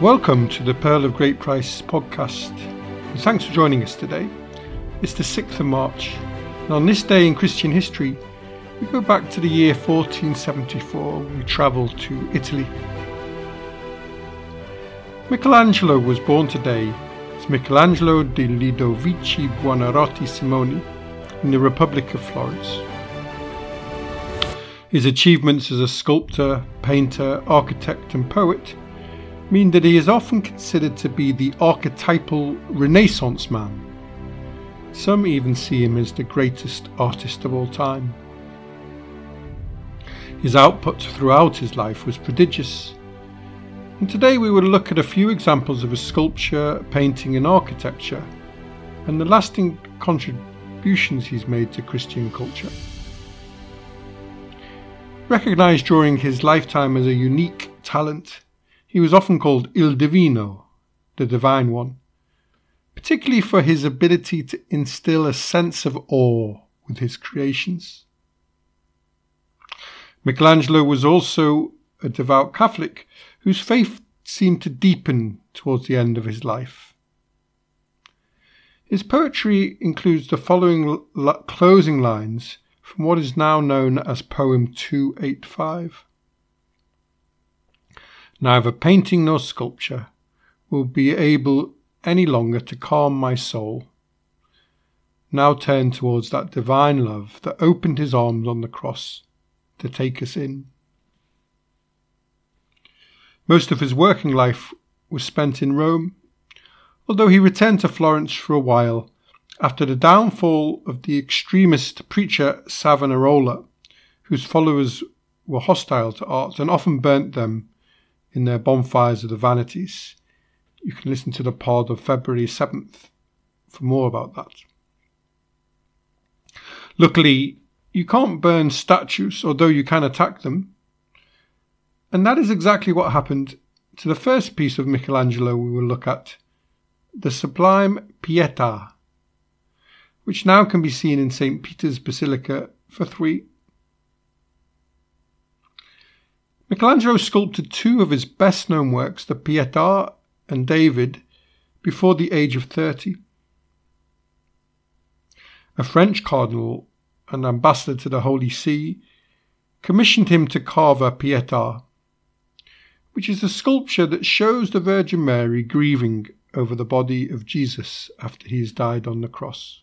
Welcome to the Pearl of Great Price podcast. Thanks for joining us today. It's the 6th of March, and on this day in Christian history, we go back to the year 1474 when we travel to Italy. Michelangelo was born today as Michelangelo di Ludovici Buonarroti Simoni in the Republic of Florence. His achievements as a sculptor, painter, architect, and poet mean that he is often considered to be the archetypal Renaissance man. Some even see him as the greatest artist of all time. His output throughout his life was prodigious. And today we will look at a few examples of his sculpture, painting, and architecture, and the lasting contributions he's made to Christian culture. Recognised during his lifetime as a unique talent, he was often called Il Divino, the Divine One, particularly for his ability to instill a sense of awe with his creations. Michelangelo was also a devout Catholic whose faith seemed to deepen towards the end of his life. His poetry includes the following closing lines from what is now known as Poem 285. Neither painting nor sculpture will be able any longer to calm my soul. Now turn towards that divine love that opened his arms on the cross to take us in. Most of his working life was spent in Rome, although he returned to Florence for a while after the downfall of the extremist preacher Savonarola, whose followers were hostile to art and often burnt them in their bonfires of the vanities. You can listen to the pod of February 7th for more about that. Luckily, you can't burn statues, although you can attack them. And that is exactly what happened to the first piece of Michelangelo we will look at, the sublime Pietà, which now can be seen in St. Peter's Basilica for three Michelangelo sculpted two of his best known works, the Pietà and David, before the age of 30. A French cardinal and ambassador to the Holy See commissioned him to carve a Pietà, which is a sculpture that shows the Virgin Mary grieving over the body of Jesus after he has died on the cross.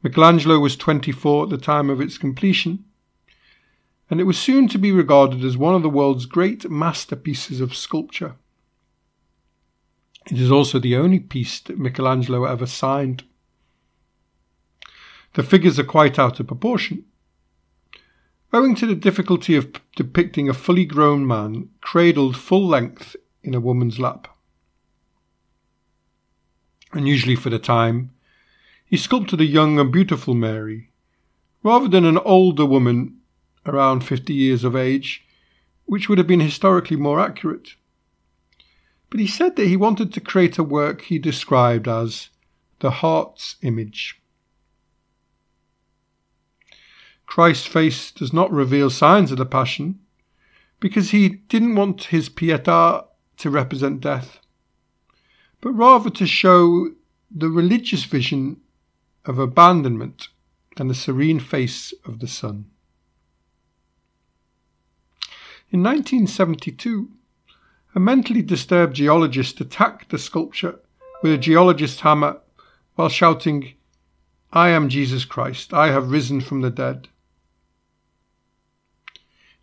Michelangelo was 24 at the time of its completion and it was soon to be regarded as one of the world's great masterpieces of sculpture. It is also the only piece that Michelangelo ever signed. The figures are quite out of proportion. Owing to the difficulty of depicting a fully grown man cradled full length in a woman's lap. Unusually for the time, he sculpted a young and beautiful Mary, rather than an older woman around 50 years of age, which would have been historically more accurate. But he said that he wanted to create a work he described as the heart's image. Christ's face does not reveal signs of the Passion because he didn't want his Pietà to represent death, but rather to show the religious vision of abandonment and the serene face of the Son. In 1972, a mentally disturbed geologist attacked the sculpture with a geologist's hammer while shouting, I am Jesus Christ, I have risen from the dead.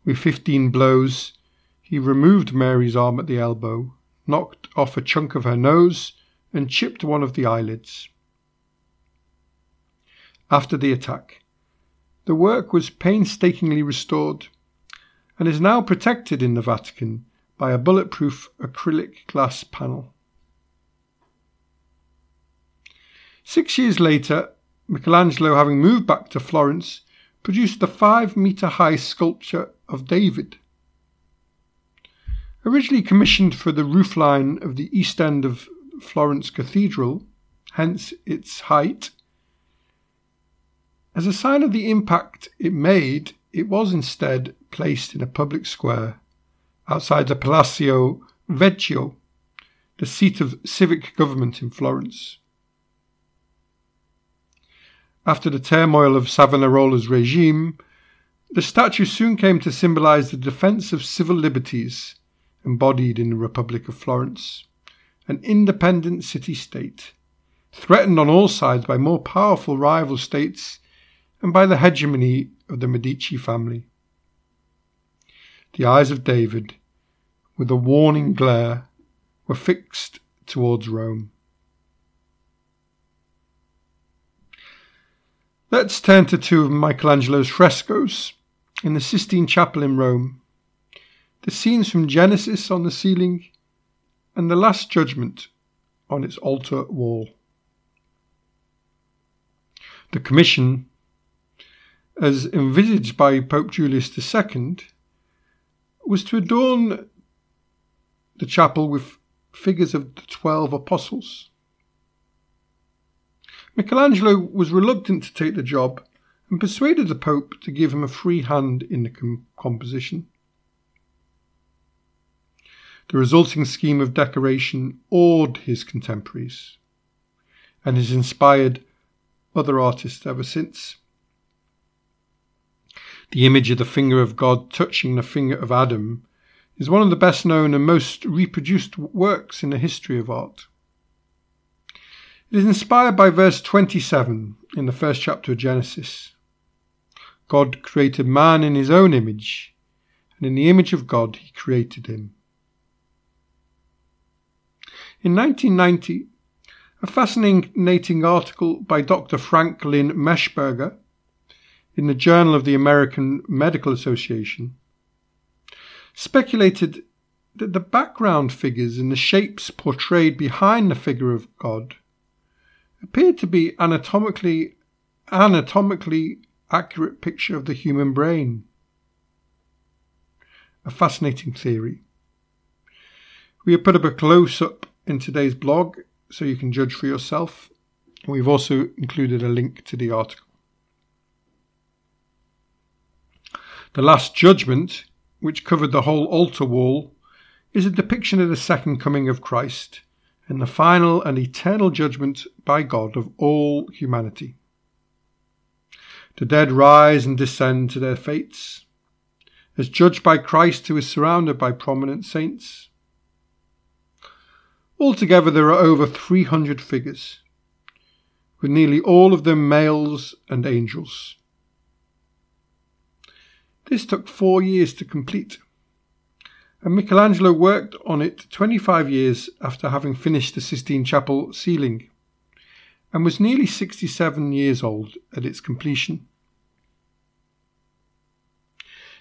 With 15 blows, he removed Mary's arm at the elbow, knocked off a chunk of her nose, and chipped one of the eyelids. After the attack, the work was painstakingly restored and is now protected in the Vatican by a bulletproof acrylic glass panel. Six years later, Michelangelo, having moved back to Florence, produced the five metre high sculpture of David. Originally commissioned for the roofline of the east end of Florence Cathedral, hence its height, as a sign of the impact it made, it was instead placed in a public square outside the Palazzo Vecchio, the seat of civic government in Florence. After the turmoil of Savonarola's regime, the statue soon came to symbolize the defense of civil liberties embodied in the Republic of Florence, an independent city state, threatened on all sides by more powerful rival states and by the hegemony of the Medici family. The eyes of David, with a warning glare, were fixed towards Rome. Let's turn to two of Michelangelo's frescoes in the Sistine Chapel in Rome. The scenes from Genesis on the ceiling and the Last Judgment on its altar wall. The commission, as envisaged by Pope Julius II, was to adorn the chapel with figures of the twelve apostles. Michelangelo was reluctant to take the job and persuaded the Pope to give him a free hand in the com- composition. The resulting scheme of decoration awed his contemporaries and has inspired other artists ever since. The image of the finger of God touching the finger of Adam is one of the best known and most reproduced works in the history of art. It is inspired by verse 27 in the first chapter of Genesis. God created man in his own image, and in the image of God he created him. In 1990, a fascinating article by Dr. Frank Lynn Meshberger in the Journal of the American Medical Association speculated that the background figures and the shapes portrayed behind the figure of God appeared to be anatomically anatomically accurate picture of the human brain. A fascinating theory. We have put up a close up in today's blog so you can judge for yourself. We've also included a link to the article. The Last Judgment, which covered the whole altar wall, is a depiction of the second coming of Christ and the final and eternal judgment by God of all humanity. The dead rise and descend to their fates, as judged by Christ, who is surrounded by prominent saints. Altogether, there are over 300 figures, with nearly all of them males and angels. This took four years to complete and Michelangelo worked on it 25 years after having finished the Sistine Chapel ceiling, and was nearly 67 years old at its completion.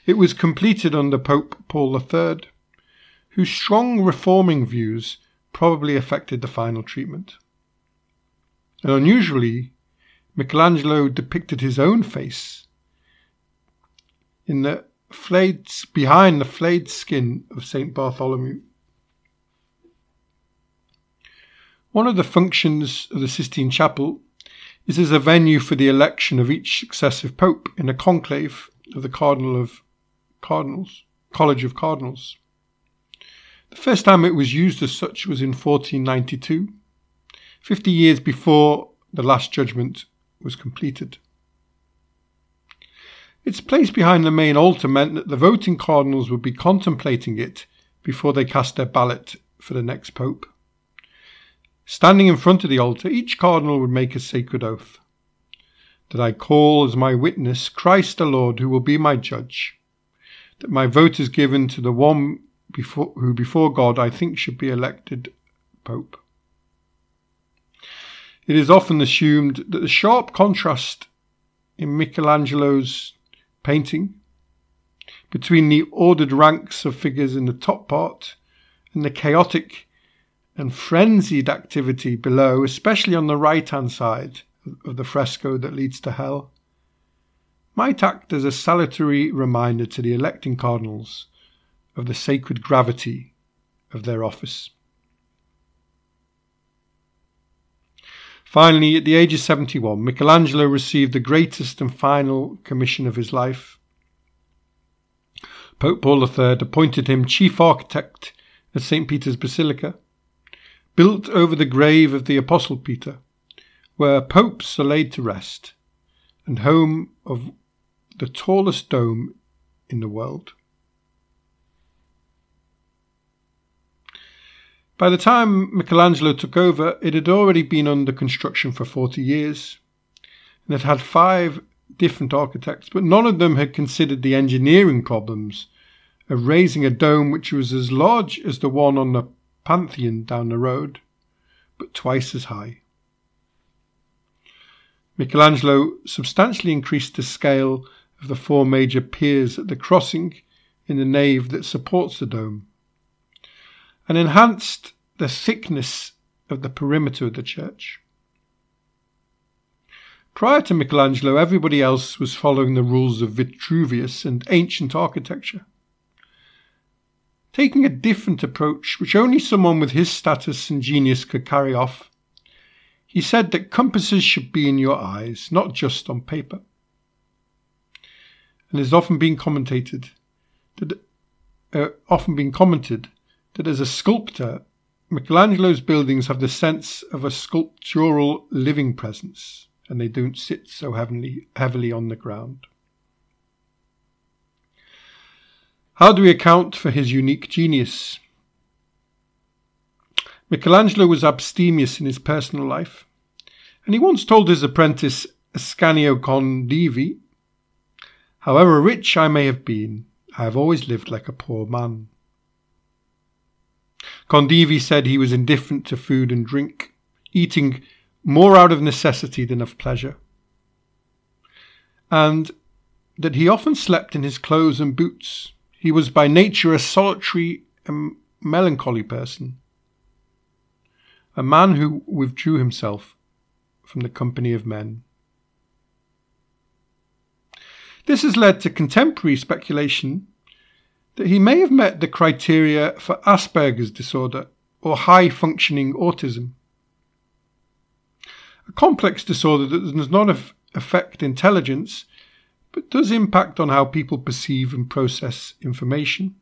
It was completed under Pope Paul III, whose strong reforming views probably affected the final treatment. And unusually, Michelangelo depicted his own face in the flayed behind the flayed skin of St. Bartholomew. One of the functions of the Sistine Chapel is as a venue for the election of each successive pope in a conclave of the Cardinal of Cardinals, College of Cardinals. The first time it was used as such was in 1492, 50 years before the Last Judgment was completed. Its place behind the main altar meant that the voting cardinals would be contemplating it before they cast their ballot for the next pope. Standing in front of the altar, each cardinal would make a sacred oath that I call as my witness Christ the Lord, who will be my judge, that my vote is given to the one before, who before God I think should be elected pope. It is often assumed that the sharp contrast in Michelangelo's painting between the ordered ranks of figures in the top part and the chaotic and frenzied activity below, especially on the right hand side of the fresco that leads to hell, might act as a salutary reminder to the electing cardinals of the sacred gravity of their office. Finally, at the age of 71, Michelangelo received the greatest and final commission of his life. Pope Paul III appointed him chief architect at St. Peter's Basilica, built over the grave of the Apostle Peter, where popes are laid to rest, and home of the tallest dome in the world. By the time Michelangelo took over, it had already been under construction for 40 years, and it had five different architects, but none of them had considered the engineering problems of raising a dome which was as large as the one on the Pantheon down the road, but twice as high. Michelangelo substantially increased the scale of the four major piers at the crossing in the nave that supports the dome, and enhanced the thickness of the perimeter of the church. Prior to Michelangelo, everybody else was following the rules of Vitruvius and ancient architecture. Taking a different approach, which only someone with his status and genius could carry off, he said that compasses should be in your eyes, not just on paper. And it has often been commented that uh, often been commented that as a sculptor, Michelangelo's buildings have the sense of a sculptural living presence and they don't sit so heavily, heavily on the ground. How do we account for his unique genius? Michelangelo was abstemious in his personal life, and he once told his apprentice Ascanio Condivi, However rich I may have been, I have always lived like a poor man. Condivi said he was indifferent to food and drink, eating more out of necessity than of pleasure, and that he often slept in his clothes and boots. He was by nature a solitary and melancholy person, a man who withdrew himself from the company of men. This has led to contemporary speculation that he may have met the criteria for Asperger's disorder or high functioning autism a complex disorder that does not affect intelligence, but does impact on how people perceive and process information.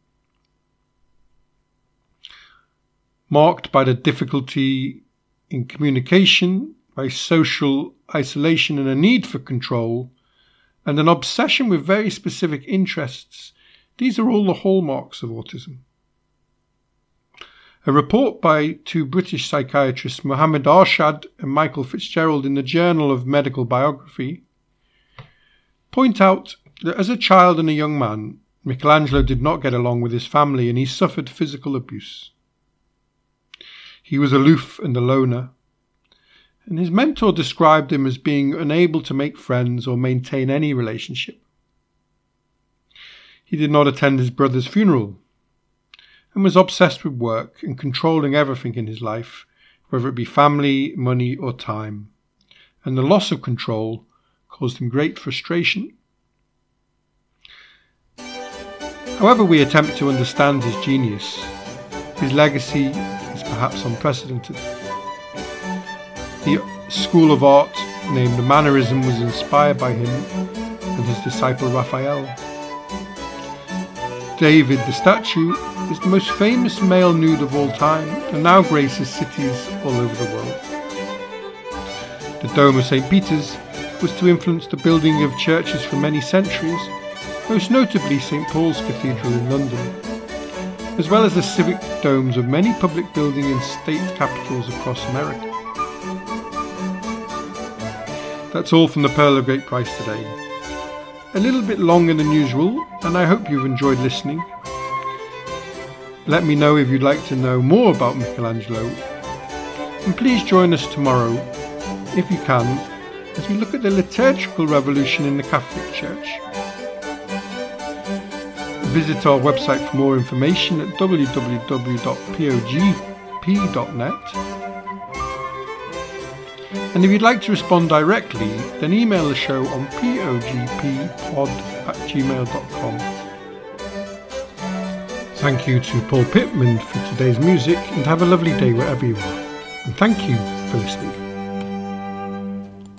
Marked by the difficulty in communication, by social isolation and a need for control, and an obsession with very specific interests, these are all the hallmarks of autism. A report by two British psychiatrists, Mohammed Arshad and Michael Fitzgerald, in the Journal of Medical Biography, point out that as a child and a young man, Michelangelo did not get along with his family and he suffered physical abuse. He was aloof and a loner, and his mentor described him as being unable to make friends or maintain any relationship. He did not attend his brother's funeral and was obsessed with work and controlling everything in his life, whether it be family, money, or time. And the loss of control caused him great frustration. However, we attempt to understand his genius, his legacy is perhaps unprecedented. The school of art named Mannerism was inspired by him and his disciple Raphael. David the statue is the most famous male nude of all time and now graces cities all over the world. The Dome of St. Peter's was to influence the building of churches for many centuries, most notably St. Paul's Cathedral in London, as well as the civic domes of many public buildings and state capitals across America. That's all from the Pearl of Great Price today. A little bit longer than usual, and I hope you've enjoyed listening. Let me know if you'd like to know more about Michelangelo. And please join us tomorrow, if you can, as we look at the liturgical revolution in the Catholic Church. Visit our website for more information at www.pogp.net. And if you'd like to respond directly, then email the show on pogppod at gmail.com. Thank you to Paul Pittman for today's music and have a lovely day wherever you are. And thank you for listening.